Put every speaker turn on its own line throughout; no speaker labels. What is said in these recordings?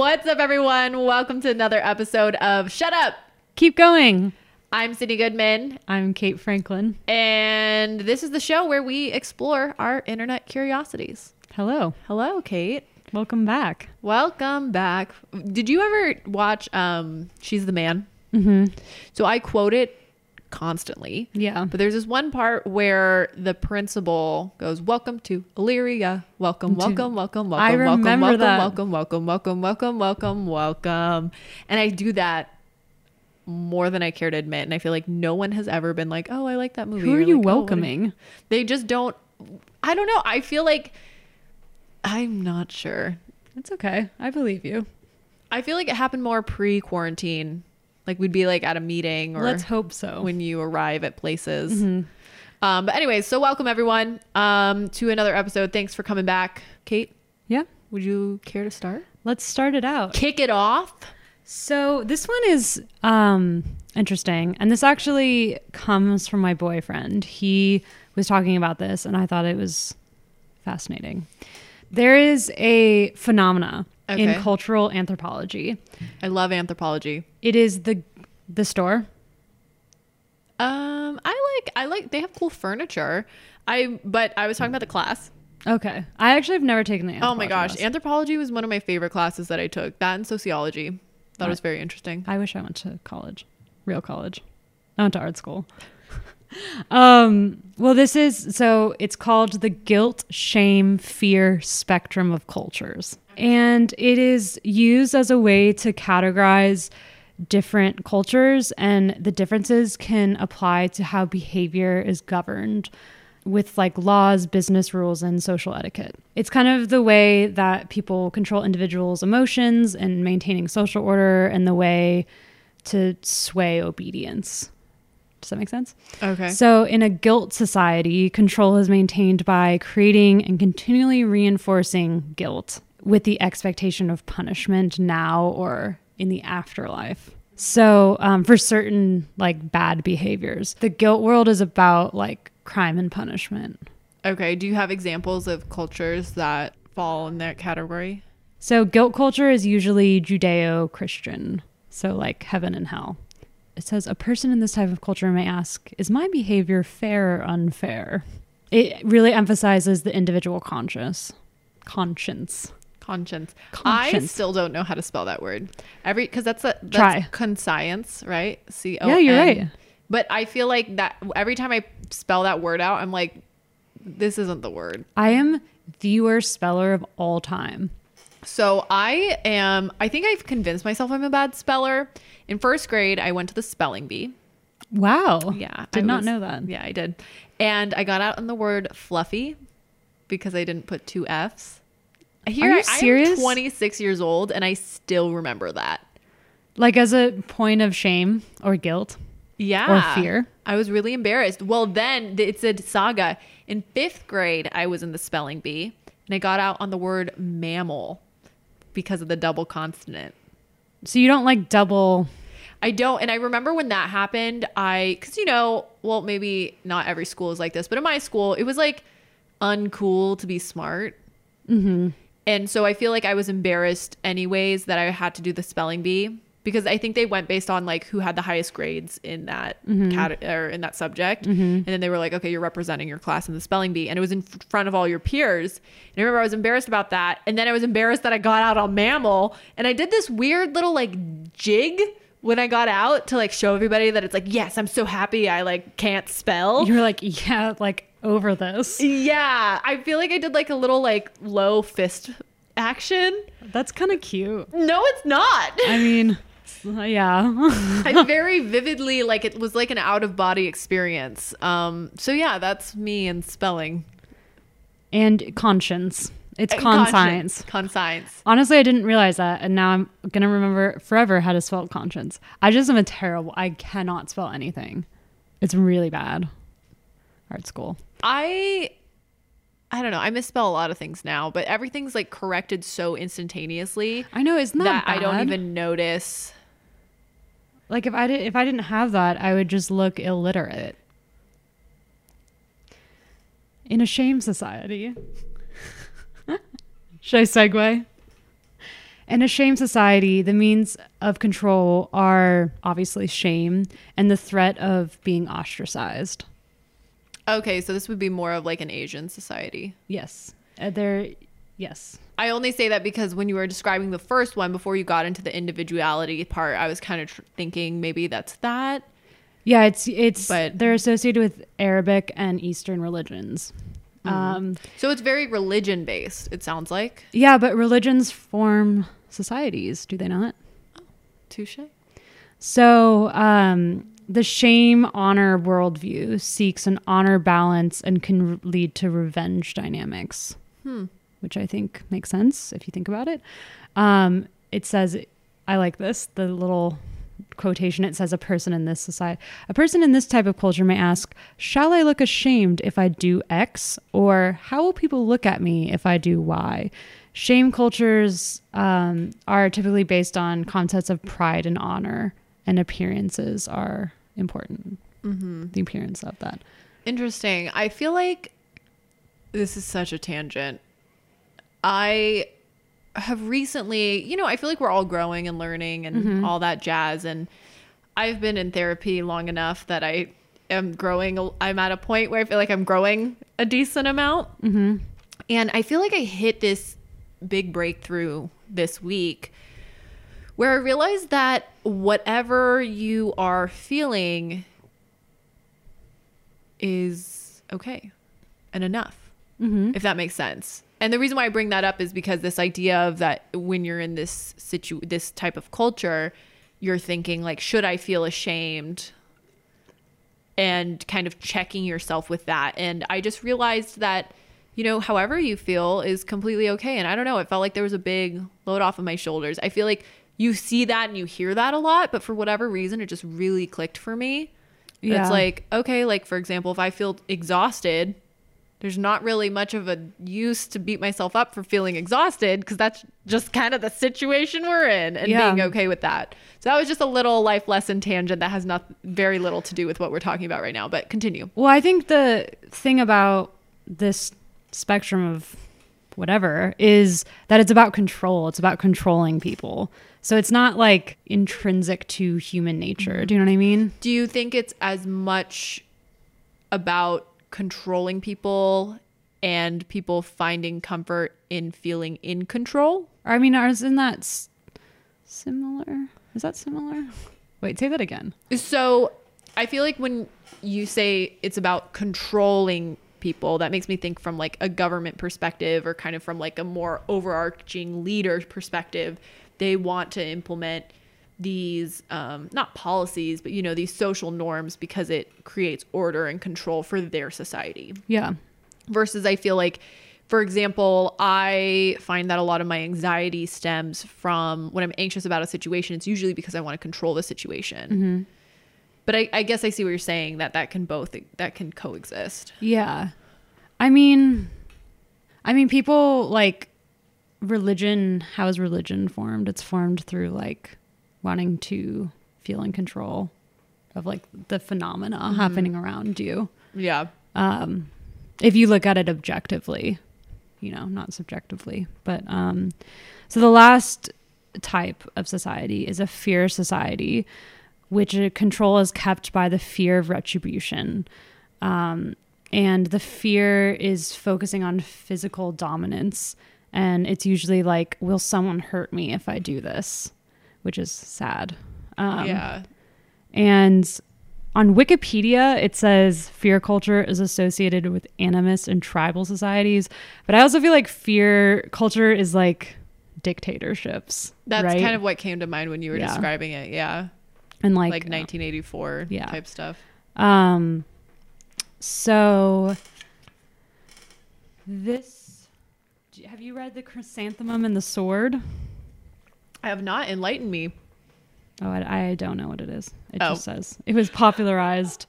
What's up, everyone? Welcome to another episode of Shut Up.
Keep going.
I'm Sydney Goodman,
I'm Kate Franklin.
and this is the show where we explore our internet curiosities.
Hello.
Hello, Kate.
Welcome back.
Welcome back. Did you ever watch um She's the Man?
Mm-hmm.
So I quote it constantly.
Yeah.
But there's this one part where the principal goes, "Welcome to Illyria. Welcome, welcome, welcome, welcome,
I
welcome,
remember
welcome,
that.
welcome, welcome, welcome, welcome, welcome, welcome." And I do that more than I care to admit, and I feel like no one has ever been like, "Oh, I like that movie."
Who are you
like, "Oh, are-"
welcoming?
They just don't. I don't know. I feel like I'm not sure.
It's okay. I believe you.
I feel like it happened more pre-quarantine. Like we'd be like at a meeting or
Let's hope so.
when you arrive at places.
Mhm.
Um, but anyways, so welcome everyone um, to another episode. Thanks for coming back, Kate.
Yeah.
Would you care to start?
Let's start it out.
Kick it off.
So this one is um interesting. And this actually comes from my boyfriend. He was talking about this and I thought it was fascinating. There is a phenomena
Okay.
in cultural anthropology.
I love anthropology.
It is the the store.
Um, I like I like they have cool furniture. I but I was talking about the class.
Okay. I actually have never taken the
Oh my gosh,
class.
anthropology was one of my favorite classes that I took. That and sociology. That was very interesting.
I wish I went to college, real college. I went to art school. um, well, this is so it's called the guilt, shame, fear spectrum of cultures. And it is used as a way to categorize different cultures, and the differences can apply to how behavior is governed with like laws, business rules, and social etiquette. It's kind of the way that people control individuals' emotions and maintaining social order and the way to sway obedience. Does that make sense?
Okay.
So, in a guilt society, control is maintained by creating and continually reinforcing guilt with the expectation of punishment now or in the afterlife. So, um, for certain like bad behaviors, the guilt world is about like crime and punishment.
Okay. Do you have examples of cultures that fall in that category?
So, guilt culture is usually Judeo Christian. So, like heaven and hell. It says a person in this type of culture may ask, Is my behavior fair or unfair? It really emphasizes the individual conscious conscience.
Conscience. I still don't know how to spell that word. Every because that's a that's
Try.
conscience, right? C O.
Yeah, you're right.
But I feel like that every time I spell that word out, I'm like, this isn't the word.
I am the worst speller of all time.
So I am. I think I've convinced myself I'm a bad speller. In first grade, I went to the spelling bee.
Wow.
Yeah, I
Did
I
not
was-
know that.
Yeah, I did, and I got out on the word fluffy because I didn't put two F's. Here,
you
I- I'm 26 years old, and I still remember that.
Like as a point of shame or guilt.
Yeah.
Or fear.
I was really embarrassed. Well, then th- it's a saga. In fifth grade, I was in the spelling bee and I got out on the word mammal because of the double consonant.
So you don't like double
I don't. And I remember when that happened, I, because, you know, well, maybe not every school is like this, but in my school, it was like uncool to be smart.
mm-hmm.
And so I feel like I was embarrassed anyways that I had to do the spelling bee because I think they went based on like who had the highest grades in that mm-hmm. cat or in that subject. Mm-hmm. And then they were like, okay, you're representing your class in the spelling bee. And it was in f- front of all your peers. And I remember I was embarrassed about that. And then I was embarrassed that I got out on mammal. And I did this weird little like jig when I got out to like show everybody that it's like, yes, I'm so happy I like can't spell.
You're like, yeah, like over this.
yeah. I feel like I did like a little like low fist action.
That's kind of cute.
No, it's not.
I mean, yeah.
I very vividly like it was like an out of body experience. Um, so yeah, that's me and spelling.
and conscience. It's
And
conscience.
conscience. Conscience.
Honestly, I didn't realize that, and now I'm gonna remember forever how to spell conscience. I just am a terrible. I cannot spell anything. It's really bad. Art school.
I I don't know. I misspell a lot of things now, but everything's like corrected so instantaneously
I know it's not
that I don't even notice.
like if I did if I didn't have that, I would just look illiterate. In a shame society. Should I segue? In a shame society, the means of control are obviously shame and the threat of being ostracized.
Okay, so this would be more of like an Asian society.
Yes. Uh, there, yes.
I only say that because when you were describing the first one before you got into the individuality part, I was kind of tr- thinking maybe that's that.
Yeah, it's it's
But-
they're associated with Arabic and Eastern religions. Um,
So it's very religion based, it sounds like.
yeah, but religions form societies, do they not?
Touche.
So um, the shame honor worldview seeks an honor balance and can lead to revenge dynamics, which I think makes sense if you think about it. Um, it says, I like this, the little quotation. It says, a person in this society, a person in this type of culture may ask, Shall I look ashamed if I do X? Or how will people look at me if I do Y? Shame cultures um, are typically based on concepts of pride and honor, and appearances are important. Mm-hmm. The appearance of that.
Interesting. I feel like this is such a tangent. I have recently, you know, I feel like we're all growing and learning and all that jazz. And I've been in therapy long enough that I am growing. i'm at a point where I feel like I'm growing a decent amount. Mm-hmm. And I feel like I hit this big breakthrough this week where I realized that whatever you are feeling is okay and enough,
Mm-hmm.
if that makes sense. And the reason why I bring that up is because this idea of that when you're in this situ this type of culture, you're thinking like, should I feel ashamed? And kind of checking yourself with that. And I just realized that, you know, however you feel is completely okay. And I don't know, it felt like there was a big load off of my shoulders. I feel like you see that and you hear that a lot, but for whatever reason, it just really clicked for me.
Yeah.
It's like, okay, like for example, if I feel exhausted, there's not really much of a use to beat myself up for feeling exhausted because that's just kind of the situation we're in and
Yeah.
being okay with that. So that was just a little life lesson tangent that has not very little to do with what we're talking about right now, but continue.
Well, I think the thing about this spectrum of whatever is that it's about control. It's about controlling people. So it's not like intrinsic to human nature. Mm-hmm. Do you know what I mean?
Do you think it's as much about controlling people and people finding comfort in feeling in control?
I mean, isn't that s- similar? Is that similar? Wait, say that again.
So I feel like when you say it's about controlling people, that makes me think from like a government perspective or kind of from like a more overarching leader perspective. They want to implement these um, not policies, but you know these social norms because it creates order and control for their society
Yeah.
versus I feel like for example, I find that a lot of my anxiety stems from when I'm anxious about a situation, it's usually because I want to control the situation. But I, I guess I see what you're saying that that can both that can coexist.
Yeah. I mean, I mean, people like religion. How is religion formed? It's formed through like wanting to feel in control of like the phenomena happening around you.
Yeah.
Um, if you look at it objectively, you know, not subjectively. But um, so the last type of society is a fear society, which control is kept by the fear of retribution. Um, and the fear is focusing on physical dominance. And it's usually like, will someone hurt me if I do this? Which is sad. Um,
yeah.
and on Wikipedia, it says fear culture is associated with animist and tribal societies. But I also feel like fear culture is like dictatorships.
That's
right?
kind of what came to mind when you were
Yeah.
describing it. Yeah.
And like,
Like, 1984
yeah.
type stuff.
Um, so this have you read the Chrysanthemum and the Sword?
I have not enlightened me.
Oh, I, I don't know what it is. It
Oh.
just says it was popularized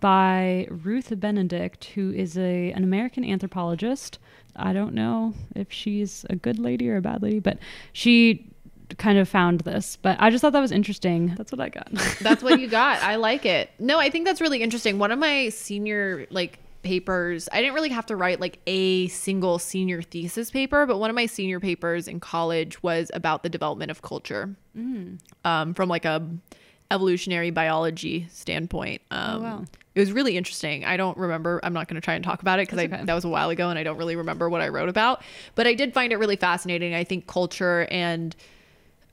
by Ruth Benedict, who is a an American anthropologist. I don't know if she's a good lady or a bad lady, but she kind of found this. But I just thought that was interesting. That's what I got.
That's what you got. I like it. No, I think that's really interesting. One of my senior like papers. I didn't really have to write like a single senior thesis paper, but one of my senior papers in college was about the development of culture um, from like a evolutionary biology standpoint. Um,
wow.
It was really interesting. I don't remember. I'm not going to try and talk about it because
That's okay.
that was a while ago and I don't really remember what I wrote about. But I did find it really fascinating. I think culture and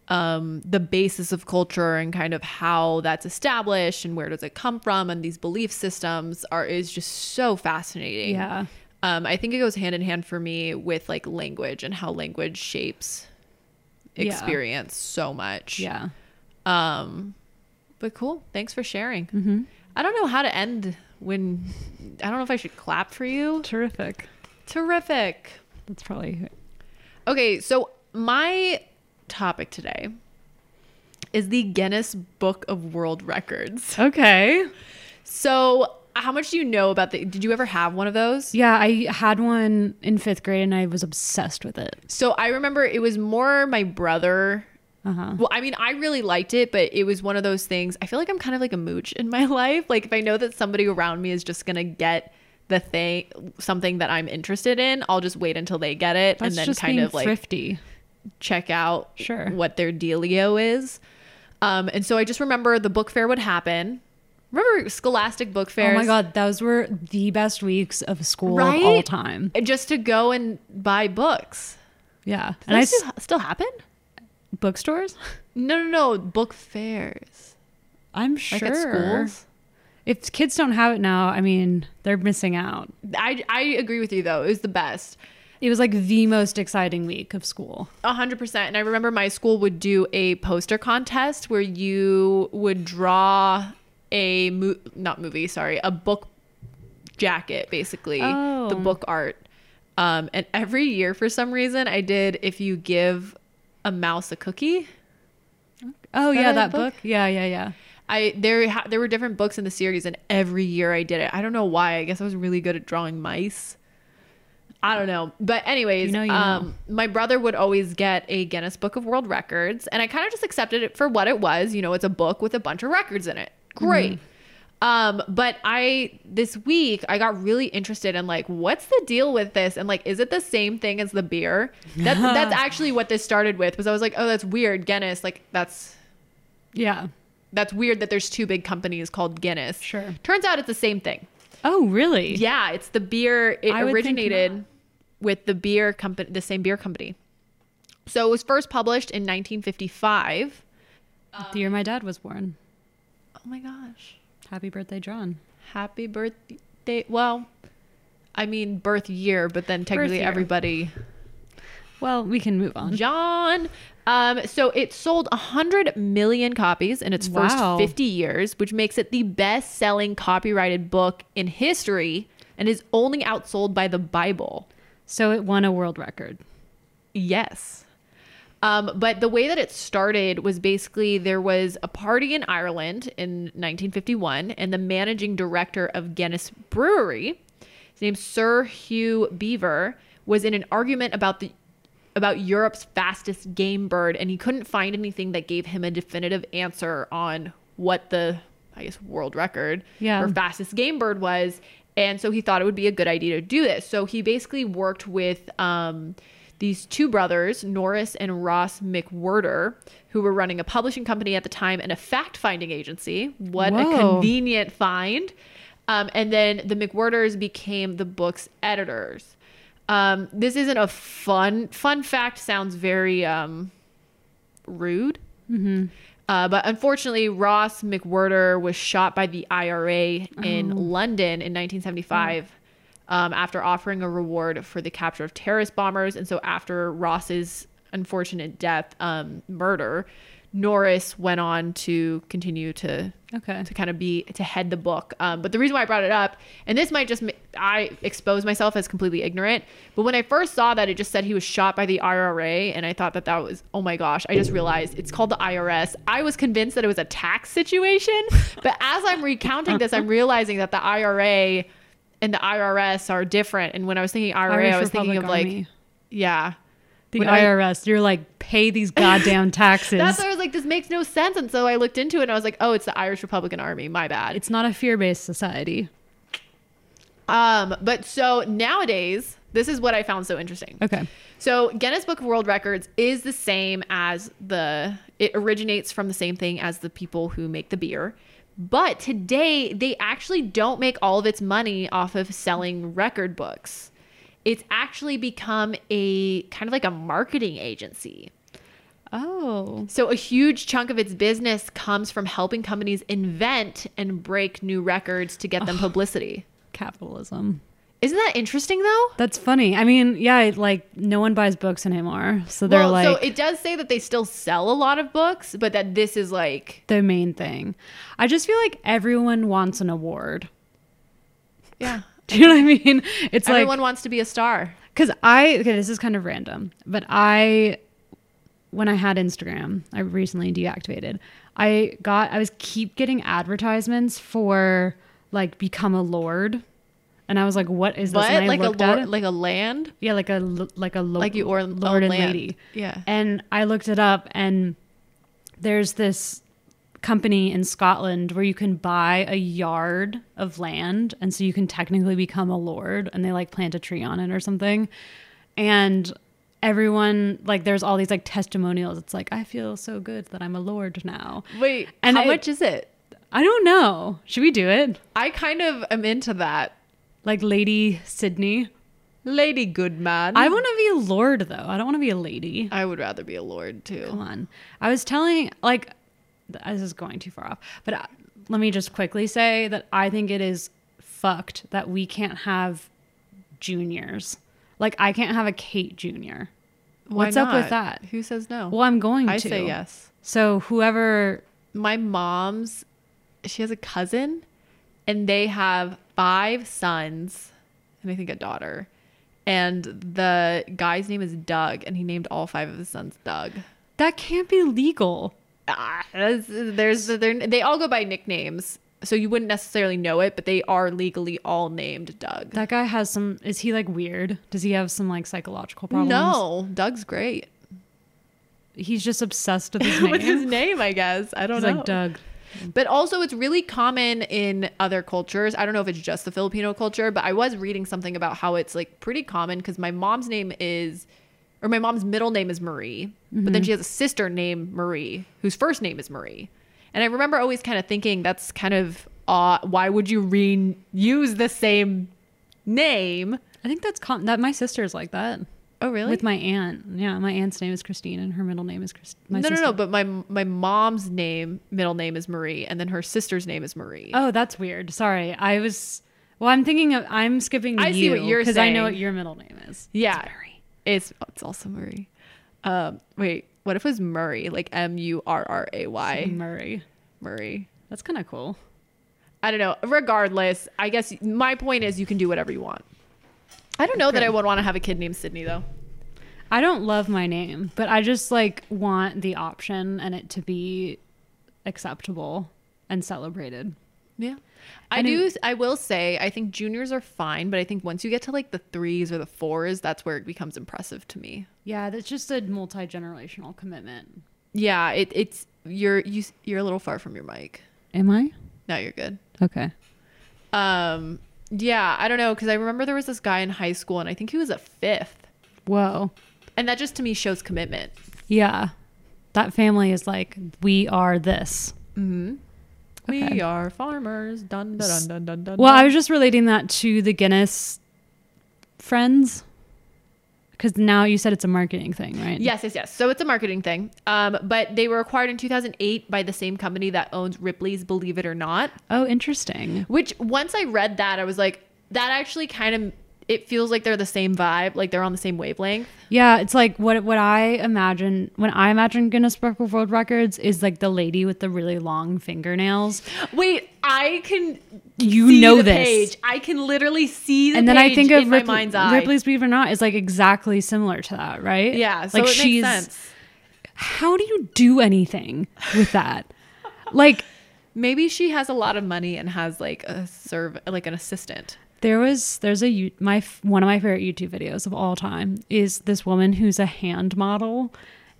um, the basis of culture and kind of how that's established and where does it come from and these belief systems are is just so fascinating.
Yeah.
Um, I think it goes hand in hand for me with like language and how language shapes
Yeah.
experience so much.
Yeah.
Um, but cool. Thanks for sharing.
Mm-hmm.
I don't know how to end when I don't know if I should clap for you.
Terrific.
Terrific.
That's probably
Okay, so my topic today is the Guinness Book of World Records.
okay.
So, how much do you know about the Did you ever have one of those?
Yeah, I had one in fifth grade and I was obsessed with it.
So, I remember it was more my brother
Uh huh.
Well, I mean, I really liked it, but it was one of those things. I feel like I'm kind of like a mooch in my life. Like if I know that somebody around me is just gonna get the thing, something that I'm interested in, I'll just wait until they get it
That's
and then kind of like
thrifty.
Check out
Sure.
what their dealio is. Um, and so I just remember the book fair would happen. Remember Scholastic book Fair?
Oh my god, those were the best weeks of school
Right?
of all time.
Just to go and buy books.
Yeah,
Does
and I
still, still happen?
bookstores.
No, no, no. Book fairs.
I'm
Like
sure.
at schools.
If kids don't have it now, I mean, they're missing out.
I, I agree with you though. It was the best.
It was like the most exciting week of school.
A hundred percent. And I remember my school would do a poster contest where you would draw a mo- not movie, sorry, a book jacket, basically
Oh.
the book art. Um, and every year, for some reason, I did. If you give a mouse a cookie,
Oh
that
yeah, that
book?
book? Yeah, yeah, yeah.
I there ha- there were different books in the series, and every year I did it. I don't know why. I guess I was really good at drawing mice. I don't know, but anyways,
You know, you
um, my brother would always get a Guinness Book of World Records, and I kind of just accepted it for what it was. You know, it's a book with a bunch of records in it. Great. Um, but I this week I got really interested in like what's the deal with this and like is it the same thing as the beer? That, that's actually what this started with. Was I was like, oh, that's weird, Guinness. Like that's
Yeah.
that's weird that there's two big companies called Guinness.
Sure.
Turns out it's the same thing.
Oh, really?
Yeah, it's the beer. It
I would think
originated with the beer company, the same beer company. So it was first published in 1955.
The year my dad was born.
Oh my gosh.
Happy birthday, John.
Happy birthday. Well, I mean birth year, but then technically everybody
Well, we can move on.
John. Um, so it sold 100 million copies in its first
Wow.
50 years, which makes it the best selling copyrighted book in history and is only outsold by the Bible.
So it won a world record.
Yes. Um, but the way that it started was basically there was a party in Ireland in 1951, and the managing director of Guinness Brewery, his name's Sir Hugh Beaver, was in an argument about the about Europe's fastest game bird, and he couldn't find anything that gave him a definitive answer on what the I guess world record
Yeah.
or fastest game bird was. And so he thought it would be a good idea to do this. So he basically worked with um, these two brothers, Norris and Ross McWhirter, who were running a publishing company at the time and a fact finding agency. What a convenient find. Um, and then the McWhirters became the book's editors. Um, this isn't a fun fun fact. Sounds very um, rude. Uh, but unfortunately, Ross McWhirter was shot by the IRA in London in 1975 um, after offering a reward for the capture of terrorist bombers. And so, after Ross's unfortunate death, um, murder, Norris went on to continue to
Okay.
to kind of be to head the book. Um, but the reason why I brought it up, and this might just I expose myself as completely ignorant, but when I first saw that, it just said he was shot by the IRA, and I thought that that was oh my gosh. I just realized it's called the IRS. I was convinced that it was a tax situation, but as I'm recounting this, I'm realizing that the IRA and the IRS are different. And when I was thinking IRA,
Irish
I was thinking of
Republic
like yeah.
The
when I-
IRS. You're like, pay these goddamn taxes.
That's why I was like, this makes no sense. And so I looked into it and I was like, oh, it's the Irish Republican Army. My bad.
it's not a fear based society.
Um, but so nowadays, this is what I found so interesting.
Okay.
So Guinness Book of World Records is the same as the it originates from the same thing as the people who make the beer. But today they actually don't make all of its money off of selling record books. It's actually become a kind of like a marketing agency.
Oh.
So a huge chunk of its business comes from helping companies invent and break new records to get them publicity.
Capitalism.
Isn't that interesting though?
That's funny. I mean, yeah, like no one buys books anymore. So they're
well,
like
so it does say that they still sell a lot of books, but that this is like,
the main thing. I just feel like everyone wants an award.
yeah,
Do you know what I mean? It's
everyone
like everyone
wants to be a star.
because I okay, this is kind of random, but I when I had Instagram, I recently deactivated. I got I was keep getting advertisements for like become a lord, and I was like, what is this?
But
And I
like a
at
lord,
it.
like a land,
yeah, like a like a lo-
like you or
lord and
land.
lady.
Yeah.
And I looked it up, and there's this company in Scotland where you can buy a yard of land, and so you can technically become a lord, and they like plant a tree on it or something. And everyone, like, there's all these like testimonials. It's like, I feel so good that I'm a lord now.
Wait,
And
how
it-
much is it?
I don't know. Should we do it?
I kind of am into that.
Like Lady Sydney.
Lady Goodman.
I want to be a lord though. I don't want to be a lady.
I would rather be a lord too.
Come on. I was telling, like, this is going too far off, but uh, let me just quickly say that I think it is fucked that we can't have juniors. Like, I can't have a Kate Junior.
Why
What's up with that?
Who says no?
Well, I'm going
I
to.
say yes.
So, whoever,
My mom's, she has a cousin, and they have five sons, and I think a daughter. And the guy's name is Doug, and he named all five of his sons Doug.
that can't be legal.
Ah, there's, they all go by nicknames, so you wouldn't necessarily know it, but they are legally all named Doug.
That guy has some, is he like weird? Does he have some like psychological problems?
No, Doug's great
He's just obsessed with his name.
with his name, I guess. I don't
He's
know.
like Doug.
But also, it's really common in other cultures. I don't know if it's just the Filipino culture, but I was reading something about how it's like pretty common because my mom's name is, or my mom's middle name is Marie, but then mm-hmm. she has a sister named Marie whose first name is Marie. And I remember always kind of thinking that's kind of odd. Why would you reuse the same name?
I think that's con- that my sister's like that.
Oh, really?
With my aunt. Yeah, my aunt's name is Christine and her middle name is Christ- my
no,
sister.
no, no. But my my mom's name, middle name is Marie, and then her sister's name is Marie.
Oh, that's weird. Sorry. I was well, I'm thinking of I'm skipping
I see
you
what you're
because I know what your middle name is.
Yeah.
It's
It's also Murray. Um, wait, what if it was Murray, like M U R R A Y,
Murray.
Murray?
That's kind of cool.
I don't know. Regardless, I guess my point is you can do whatever you want. I don't know that I would want to have a kid named Sydney though.
I don't love my name, but I just like want the option and it to be acceptable and celebrated.
Yeah. I
And
do.
it-
I will say, I think juniors are fine, but I think once you get to like the threes or the fours, that's where it becomes impressive to me.
Yeah, that's just a multi generational commitment.
Yeah, it, it's you're you you're a little far from your mic.
Am I?
No, you're good.
Okay.
Um, yeah, I don't know because I remember there was this guy in high school, and I think he was a fifth,
Whoa.
and that just to me shows commitment.
Yeah. That family is like, we are this.
Mm-hmm.
Okay.
We are farmers. Dun dun dun dun dun dun.
Well, I was just relating that to the Guinness friends. Because now you said it's a marketing thing, right?
Yes, yes, yes. So it's a marketing thing. Um, but they were acquired in 2008 by the same company that owns Ripley's Believe It or Not.
Oh, interesting.
Which once I read that, I was like, that actually kind of it feels like they're the same vibe, like they're on the same wavelength.
Yeah, it's like what what I imagine when I imagine Guinness Book of World Records is like the lady with the really long fingernails.
Wait, I can
You know this.
page. I can literally see the
and then I think of Ripley,
mind's eye.
Ripley's Believe It or Not is like exactly similar to that, right?
Yeah, so
like
it makes sense.
How do you do anything with that? like
Maybe she has a lot of money and has like a serve like an assistant.
There was there's a my one of my favorite YouTube videos of all time is this woman who's a hand model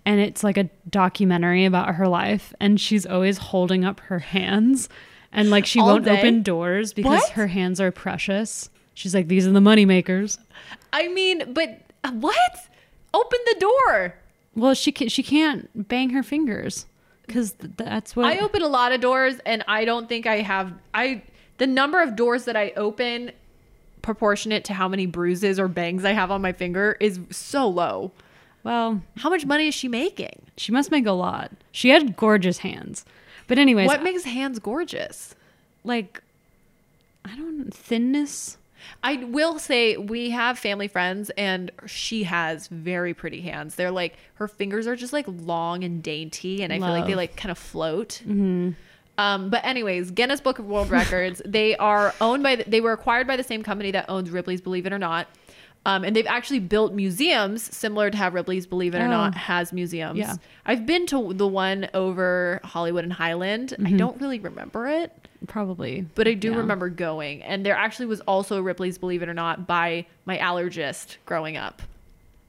and it's like a documentary about her life and she's always holding up her hands and like she
All
won't
day?
open doors because
What?
her hands are precious. She's like, these are the money makers.
I mean, but uh, what? Open the door.
Well, she can, she can't bang her fingers because that's what
I open a lot of doors, and I don't think I have I the number of doors that I open proportionate to how many bruises or bangs I have on my finger is so low.
Well,
How much money is she making?
she must make a lot. She had gorgeous hands, but anyways,
what makes hands gorgeous?
like I don't thinness.
I will say we have family friends and she has very pretty hands. They're like her fingers are just like long and dainty and I feel like they like kind of float. Mm-hmm. Um, but anyways, Guinness Book of World Records, they are owned by the, they were acquired by the same company that owns Ripley's Believe It or Not. Um, and they've actually built museums similar to how Ripley's Believe It or
Oh.
Not has museums.
Yeah.
I've been to the one over Hollywood and Highland. I don't really remember it
Probably,
but I do
Yeah.
remember going. And there actually was also a Ripley's Believe It or Not by my allergist growing up.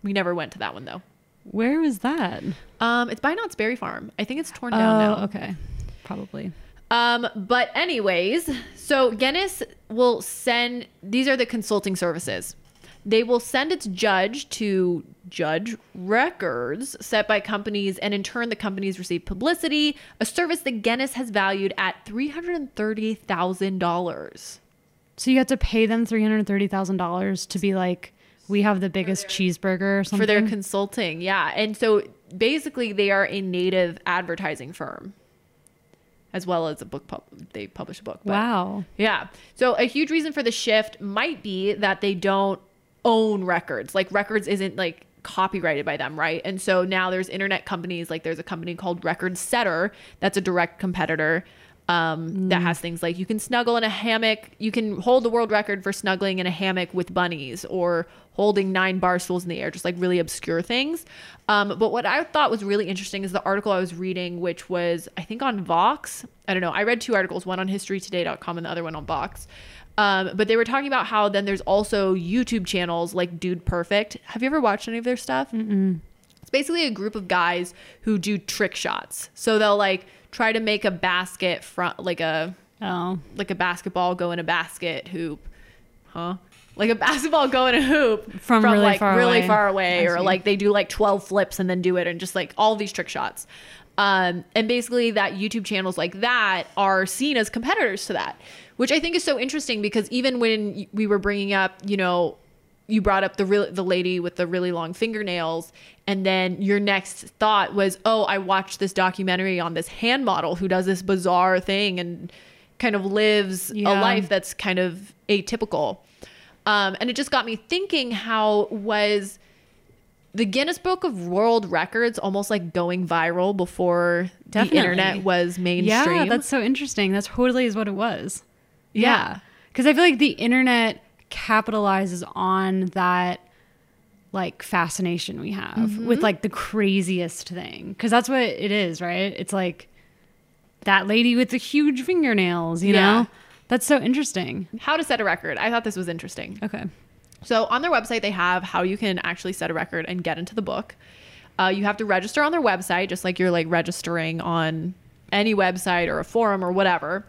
We never went to that one though.
Where was that?
Um, it's by Knott's Berry Farm. I think it's torn down
Oh,
now.
okay, probably.
Um, but anyways, so Guinness will send these are the consulting services. They will send its judge to judge records set by companies, and in turn, the companies receive publicity, a service that Guinness has valued at three hundred and thirty thousand dollars.
So you have to pay them three hundred thirty thousand dollars to be like, we have the biggest cheeseburger or something.
for their consulting. Yeah. And so basically they are a native advertising firm as well as a book pub they publish a book. But
wow.
Yeah. So a huge reason for the shift might be that they don't own records. Like records isn't like copyrighted by them, right? And so now there's internet companies like there's a company called Record Setter that's a direct competitor um, that has things like you can snuggle in a hammock, you can hold the world record for snuggling in a hammock with bunnies or holding nine bar stools in the air, just like really obscure things. Um, but what I thought was really interesting is the article I was reading, which was I think on Vox. I don't know. I read two articles, one on historytoday.com and the other one on Vox. Um, but they were talking about how then there's also YouTube channels like Dude Perfect. Have you ever watched any of their stuff? It's basically a group of guys who do trick shots. So they'll like try to make a basket from like a
Oh,
like a basketball go in a basket hoop, huh? Like a basketball go in a hoop
From really
like
far
really
away.
far away, or like they do like twelve flips and then do it, and just like all these trick shots. Um, and basically, that YouTube channels like that are seen as competitors to that, which I think is so interesting because even when we were bringing up, you know, you brought up the real the lady with the really long fingernails and then your next thought was oh i watched this documentary on this hand model who does this bizarre thing and kind of lives a life that's kind of atypical um, and it just got me thinking how was the guinness book of world records almost like going viral before
Definitely.
the internet was mainstream
yeah, that's so interesting. That totally is what it was.
Yeah.
because I feel like the internet capitalizes on that like fascination we have
Mm-hmm.
with like the craziest thing because that's what it is right it's like that lady with the huge fingernails you
Yeah.
know that's so interesting
how to set a record i thought this was interesting
okay
So on their website, they have how you can actually set a record and get into the book. Uh, you have to register on their website, just like you're like registering on any website or a forum or whatever.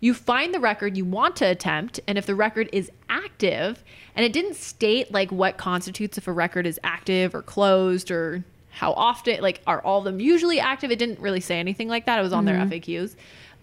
You find the record you want to attempt, and if the record is active, and it didn't state like what constitutes if a record is active or closed or how often, like are all of them usually active? It didn't really say anything like that. It was on their FAQs.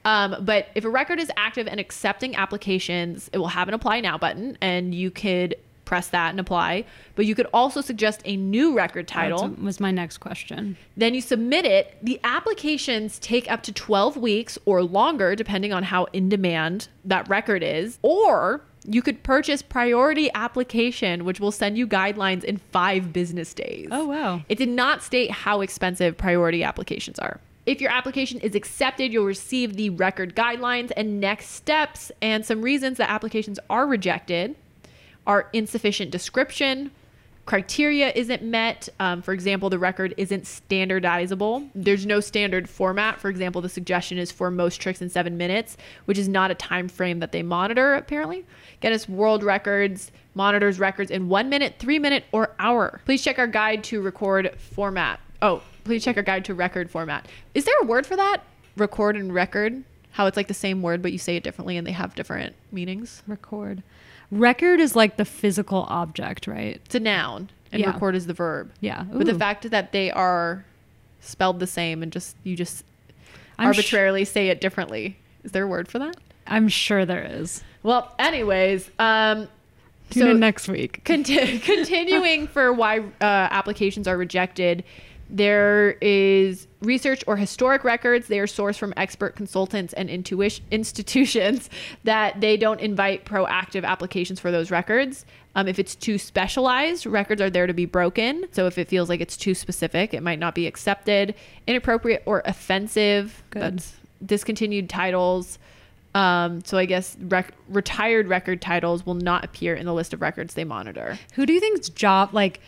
Um, but if a record is active and accepting applications, it will have an apply now button, and you could press that and apply. But you could also suggest a new record title.
That was my next question
Then you submit it. The applications take up to 12 weeks or longer, depending on how in demand that record is. Or you could purchase priority application, which will send you guidelines in five business days.
oh wow
It did not state how expensive priority applications are. If your application is accepted, you'll receive the record guidelines and next steps and some reasons that applications are rejected are insufficient description, criteria isn't met. Um, for example, the record isn't standardizable. There's no standard format. For example, the suggestion is for most tricks in seven minutes, which is not a time frame that they monitor, apparently. Guinness World Records monitors records in one minute, three minute, or hour. Please check our guide to record format. Oh, please check our guide to record format. Is there a word for that? Record and record? How it's like the same word, but you say it differently and they have different meanings?
record record is like the physical object, right?
It's a noun, and
Yeah.
record is the verb.
Yeah.
But the fact that they are spelled the same and just you just
I'm sh-
arbitrarily say it differently. Is there a word for that?
I'm sure there is.
Well, anyways, um,
Tune
so
in next week.
conti- continuing for why uh, applications are rejected, there is research or historic records. They are sourced from expert consultants and intuition institutions that they don't invite proactive applications for those records. Um, if it's too specialized, records are there to be broken. So if it feels like it's too specific, it might not be accepted. Inappropriate or offensive.
Good.
That's discontinued titles. Um, so I guess rec- retired record titles will not appear in the list of records they monitor.
Who do you think's job like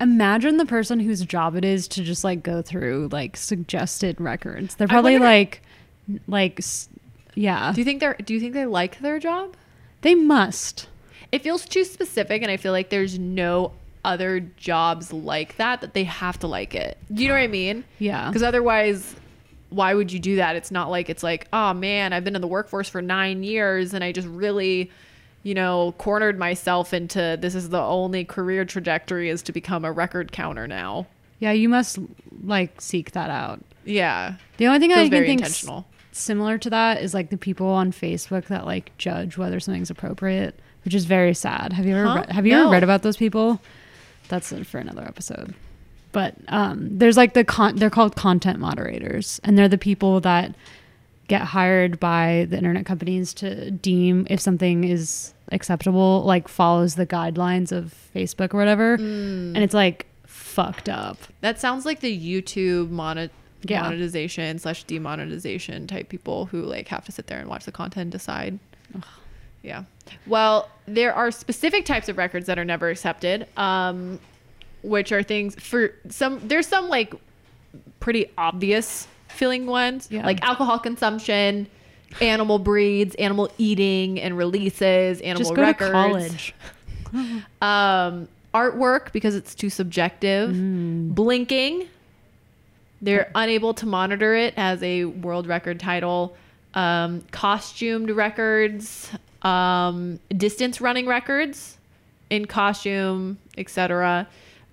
imagine the person whose job it is to just like go through like suggested records. They're probably
wonder-
like like yeah.
Do you think they're do you think they like their job?
They must.
It feels too specific and I feel like there's no other jobs like that that they have to like it. Do you know what I mean?
Yeah.
Because otherwise why would you do that? It's not like it's like, oh man, I've been in the workforce for nine years and I just really, you know, cornered myself into this is the only career trajectory is to become a record counter now.
Yeah, you must like seek that out.
Yeah.
The only thing I can think
intentional.
similar to that is like the people on Facebook that like judge whether something's appropriate, which is very sad. Have you ever
Huh?
read, have you
No.
ever read about those people? That's it for another episode. But um, there's like the con- they're called content moderators, and they're the people that get hired by the internet companies to deem if something is acceptable, like follows the guidelines of Facebook or whatever.
Mm.
And it's like fucked up.
That sounds like the YouTube monet-
Yeah.
monetization slash demonetization type people who like have to sit there and watch the content and decide. Yeah. Well, there are specific types of records that are never accepted, um, which are things for some. There's some like pretty obvious feeling ones,
Yeah.
like alcohol consumption, animal breeds, animal eating and releases, animal
Just go
records
to college.
um, artwork because it's too subjective.
Mm.
Blinking, they're unable to monitor it as a world record title. Um, costumed records, um, distance running records in costume, etc.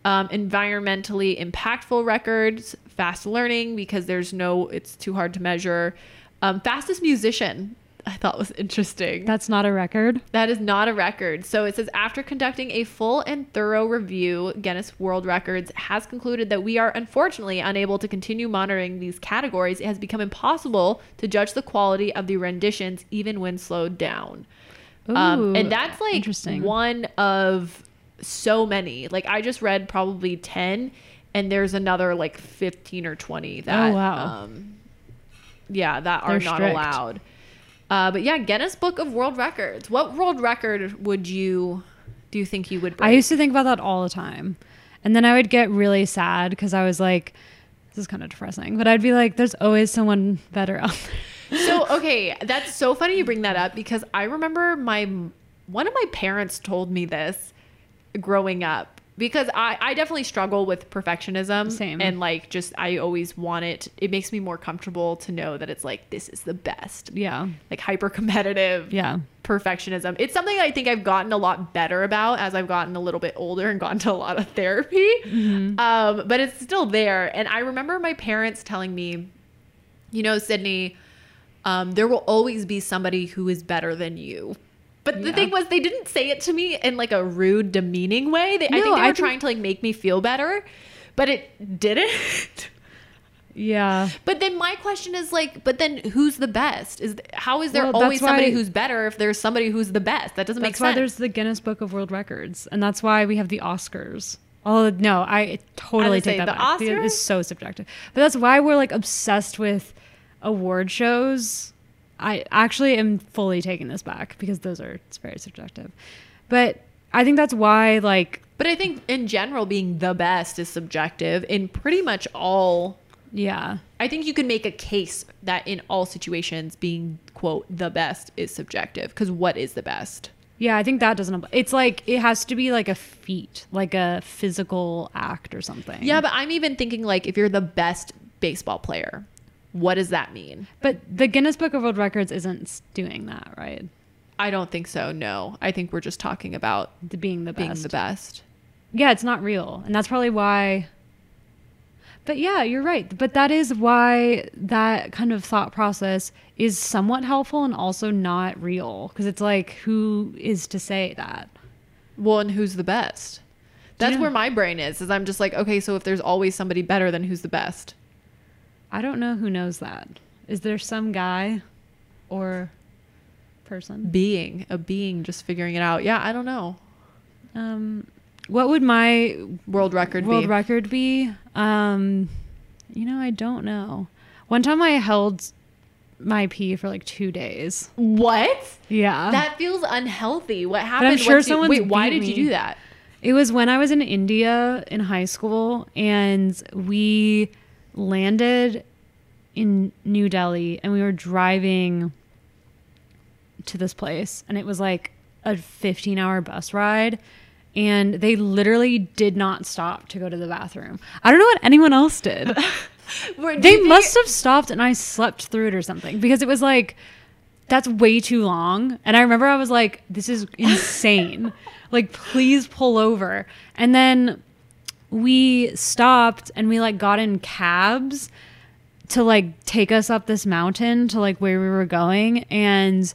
Um, environmentally impactful records, fast learning because there's no, it's too hard to measure. Um, fastest musician, I thought was interesting.
That's not a record.
That is not a record. So it says after conducting a full and thorough review, Guinness World Records has concluded that we are unfortunately unable to continue monitoring these categories. It has become impossible to judge the quality of the renditions even when slowed down. um, and that's like
interesting.
one of so many. Like I just read probably 10 and there's another like 15 or 20 that
Oh, wow.
um yeah, that are
They're
not
strict.
allowed. Uh, but yeah, Guinness Book of World Records. What world record would you do you think you would break?
I used to think about that all the time. And then I would get really sad because I was like, this is kind of depressing. But I'd be like, there's always someone better out there.
so okay, that's so funny you bring that up because I remember my one of my parents told me this growing up because I, I definitely struggle with perfectionism
Same.
and like just I always want it it makes me more comfortable to know that it's like this is the best
Yeah.
like hyper competitive
Yeah.
perfectionism it's something I think I've gotten a lot better about as I've gotten a little bit older and gotten to a lot of therapy um, but it's still there and I remember my parents telling me you know Sydney um, there will always be somebody who is better than you. But the thing was, they didn't say it to me in like a rude, demeaning way. They, I think they were trying to like make me feel better, but it didn't.
Yeah.
but then my question is like, but then who's the best? Is how is there
Well,
always somebody
why-
who's better if there's somebody who's the best? That doesn't make
That's why
sense.
there's the Guinness Book of World Records. And that's why we have the Oscars. Oh, no, I totally
say,
take that
the
back. It
Oscars?
is so subjective. But that's why we're like obsessed with award shows. I actually am fully taking this back because those are, very subjective. But I think that's why, like,
but I think in general, being the best is subjective in pretty much all
yeah.
I think you can make a case that in all situations, being quote the best is subjective. Because what is the best?
Yeah, I think that doesn't. apply. It's like it has to be like a feat, like a physical act or something.
Yeah, but I'm even thinking like if you're the best baseball player, what does that mean?
but the Guinness Book of World Records isn't doing that, right?
I don't think so. No, I think we're just talking about
The being the best.
being the best.
Yeah, it's not real. And that's probably why. But yeah, you're right. But that is why that kind of thought process is somewhat helpful and also not real. Because it's like, who is to say that?
Well, and who's the best? That's
Yeah.
where my brain is. Is I'm just like, okay, so if there's always somebody better, then who's the best?
I don't know who knows that. Is there some guy or person?
Being a being, just figuring it out. Yeah, I don't know.
Um, what would my
World record
world
be.
record be? Um, you know, I don't know. One time I held my pee for like two days.
what?
Yeah.
That feels unhealthy. What happened?
sure
once you-
someone's
Wait, why did you do that?
It was when I was in India in high school, and we landed in New Delhi, and we were driving to this place, and it was like a 15 hour bus ride. And they literally did not stop to go to the bathroom. I don't know what anyone else did.
Were-
they
think-
must have stopped, and I slept through it or something because it was like, that's way too long. And I remember I was like, this is insane. like, please pull over. And then we stopped and we like got in cabs to like take us up this mountain to like where we were going. And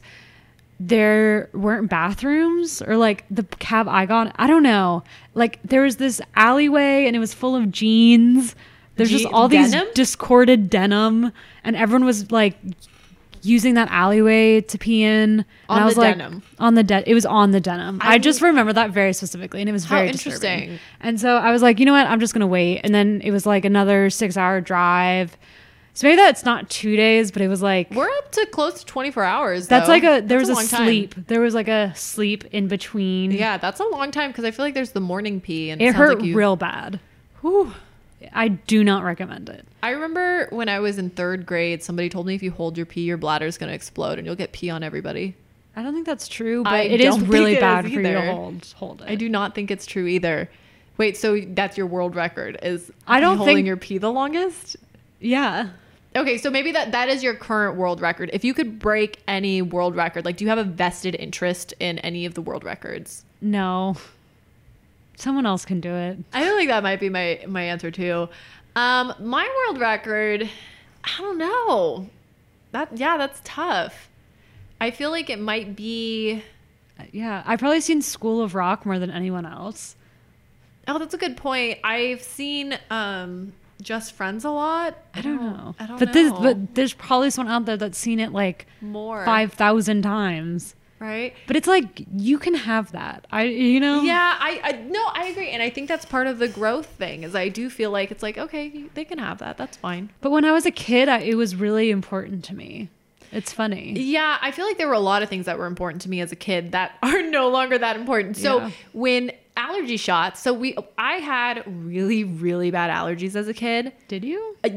there weren't bathrooms or like the cab I got. I don't know. Like there was this alleyway and it was full of jeans. There's just
Je-
all these discorded denim, and everyone was like using that alleyway to pee in.
On
I was
the
like,
denim.
On the de- it was on the denim. I,
I
just remember that very specifically, and it was
How
very
interesting.
disturbing. And so I was like, you know what? I'm just gonna wait. And then it was like another six hour drive. So maybe that's not two days, but it was like
We're up to close to 24 hours.
that's
though.
like a there
That's
was a,
time.
sleep. There was like a sleep in between.
Yeah, that's a long time because I feel like there's the morning pee and
it
sounds
hurt
like you-
real bad.
Whew.
I do not recommend it.
I remember when I was in third grade, somebody told me if you hold your pee, your bladder's gonna explode and you'll get pee on everybody.
I don't think that's true, but
I
it is really
it
bad
is
for you to hold hold it.
I do not think it's true either. Wait, so that's your world record? Is
I don't
holding
think-
your pee the longest?
Yeah.
Okay, so maybe that that is your current world record. If you could break any world record, like do you have a vested interest in any of the world records?
No. Someone else can do it.
I feel like that might be my my answer too. Um, my world record, I don't know. That yeah, that's tough. I feel like it might be.
Yeah, I've probably seen School of Rock more than anyone else.
Oh, that's a good point. I've seen um Just Friends a lot.
I don't know.
I don't
but
know.
this but there's probably someone out there that's seen it like
more
5,000 times.
Right.
But it's like you can have that. I you know.
Yeah, I, I no, I agree, and I think that's part of the growth thing. Is I do feel like it's like okay, they can have that. That's fine.
But when I was a kid, I, it was really important to me. It's funny.
Yeah, I feel like there were a lot of things that were important to me as a kid that are no longer that important. So
Yeah.
when allergy shots, so we, I had really, really bad allergies as a kid.
Did you?
Uh,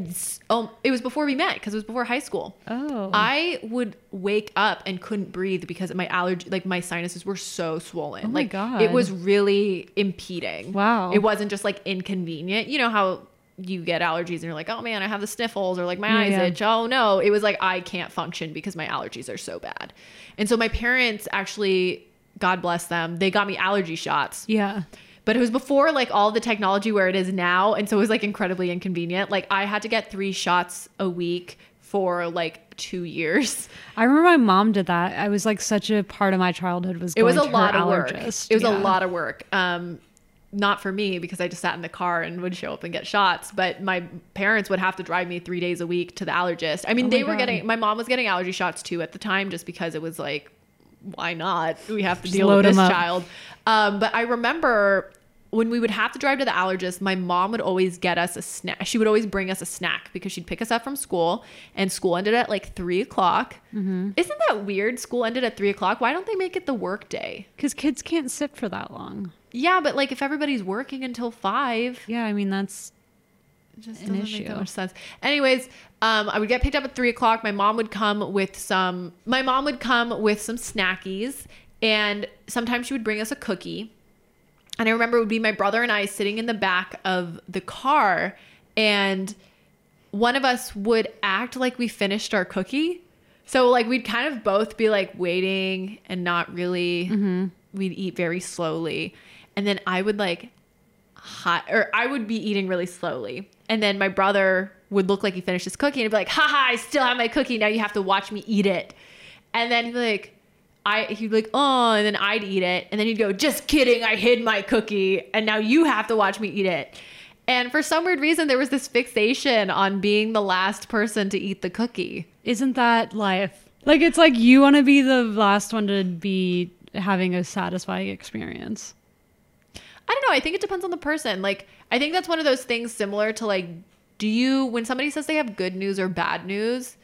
Um, it was before we met because it was before high school.
Oh.
I would wake up and couldn't breathe because my allergy, like my sinuses were so swollen.
Oh my
like
God.
it was really impeding.
Wow.
It wasn't just like inconvenient. You know how you get allergies and you're like, oh man, I have the sniffles or like my eyes
yeah.
itch. Oh no. It was like I can't function because my allergies are so bad. And so my parents actually, God bless them, they got me allergy shots.
yeah.
But it was before like all the technology where it is now. And so it was like incredibly inconvenient. Like I had to get three shots a week for like two years.
I remember my mom did that. I was like such a part of my childhood was
It was a
going to her
lot of work.
allergist.
It was
Yeah.
a lot of work. Um, not for me because I just sat in the car and would show up and get shots. But my parents would have to drive me three days a week to the allergist. I mean,
Oh
they were
God.
getting, my mom was getting allergy shots too at the time just because it was like, why not? We have to
Just
deal with this child. Um, but I remember when we would have to drive to the allergist, my mom would always get us a snack. She would always bring us a snack because she'd pick us up from school, and school ended at like three o'clock.
Mm-hmm.
Isn't that weird? School ended at three o'clock. Why don't they make it the work day?
Because kids can't sit for that long.
Yeah, but like if everybody's working until five,
Yeah, I mean that's
it just
An
doesn't make
issue.
that much sense. Anyways, um, I would get picked up at three o'clock. My mom would come with some. My mom would come with some snackies, and sometimes she would bring us a cookie. And I remember it would be my brother and I sitting in the back of the car, and one of us would act like we finished our cookie. So like we'd kind of both be like waiting and not really. We'd eat very slowly, and then I would like hot or I would be eating really slowly, and then my brother would look like he finished his cookie and be like, "Haha, I still have my cookie. Now you have to watch me eat it," and then he'd be like. I he'd be like, oh, and then I'd eat it, and then he'd go, just kidding, I hid my cookie, and now you have to watch me eat it. And for some weird reason, there was this fixation on being the last person to eat the cookie.
Isn't that life? Like it's like you want to be the last one to be having a satisfying experience.
I don't know. I think it depends on the person. Like, I think that's one of those things similar to like, do you, when somebody says they have good news or bad news,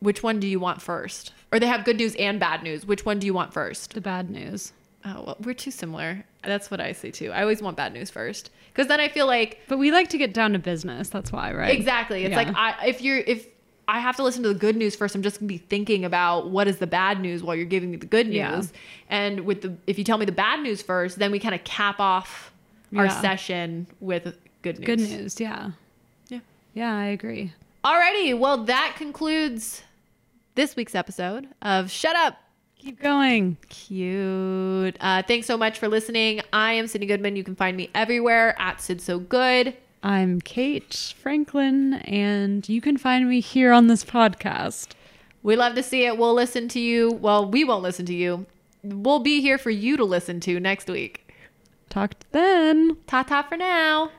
which one do you want first? Or they have good news and bad news. Which one do you want first?
The bad news.
Oh, well, we're too similar. That's what I say too. I always want bad news first. Because then I feel like,
But we like to get down to business. That's why, right?
exactly. It's
Yeah.
like, I, if you're, if, I have to listen to the good news first. I'm just gonna be thinking about what is the bad news while you're giving me the good news.
Yeah.
And with the if you tell me the bad news first, then we kind of cap off our session with good news.
Good news. Yeah.
Yeah.
Yeah, I agree.
Alrighty, well that concludes this week's episode of Shut Up.
Keep going.
Cute. Uh, thanks so much for listening. I am Sydney Goodman. You can find me everywhere at Sid So Good.
I'm Kate Franklin, and you can find me here on this podcast.
We love to see it. We'll listen to you. Well, we won't listen to you. We'll be here for you to listen to next week.
Talk then.
Ta ta for now.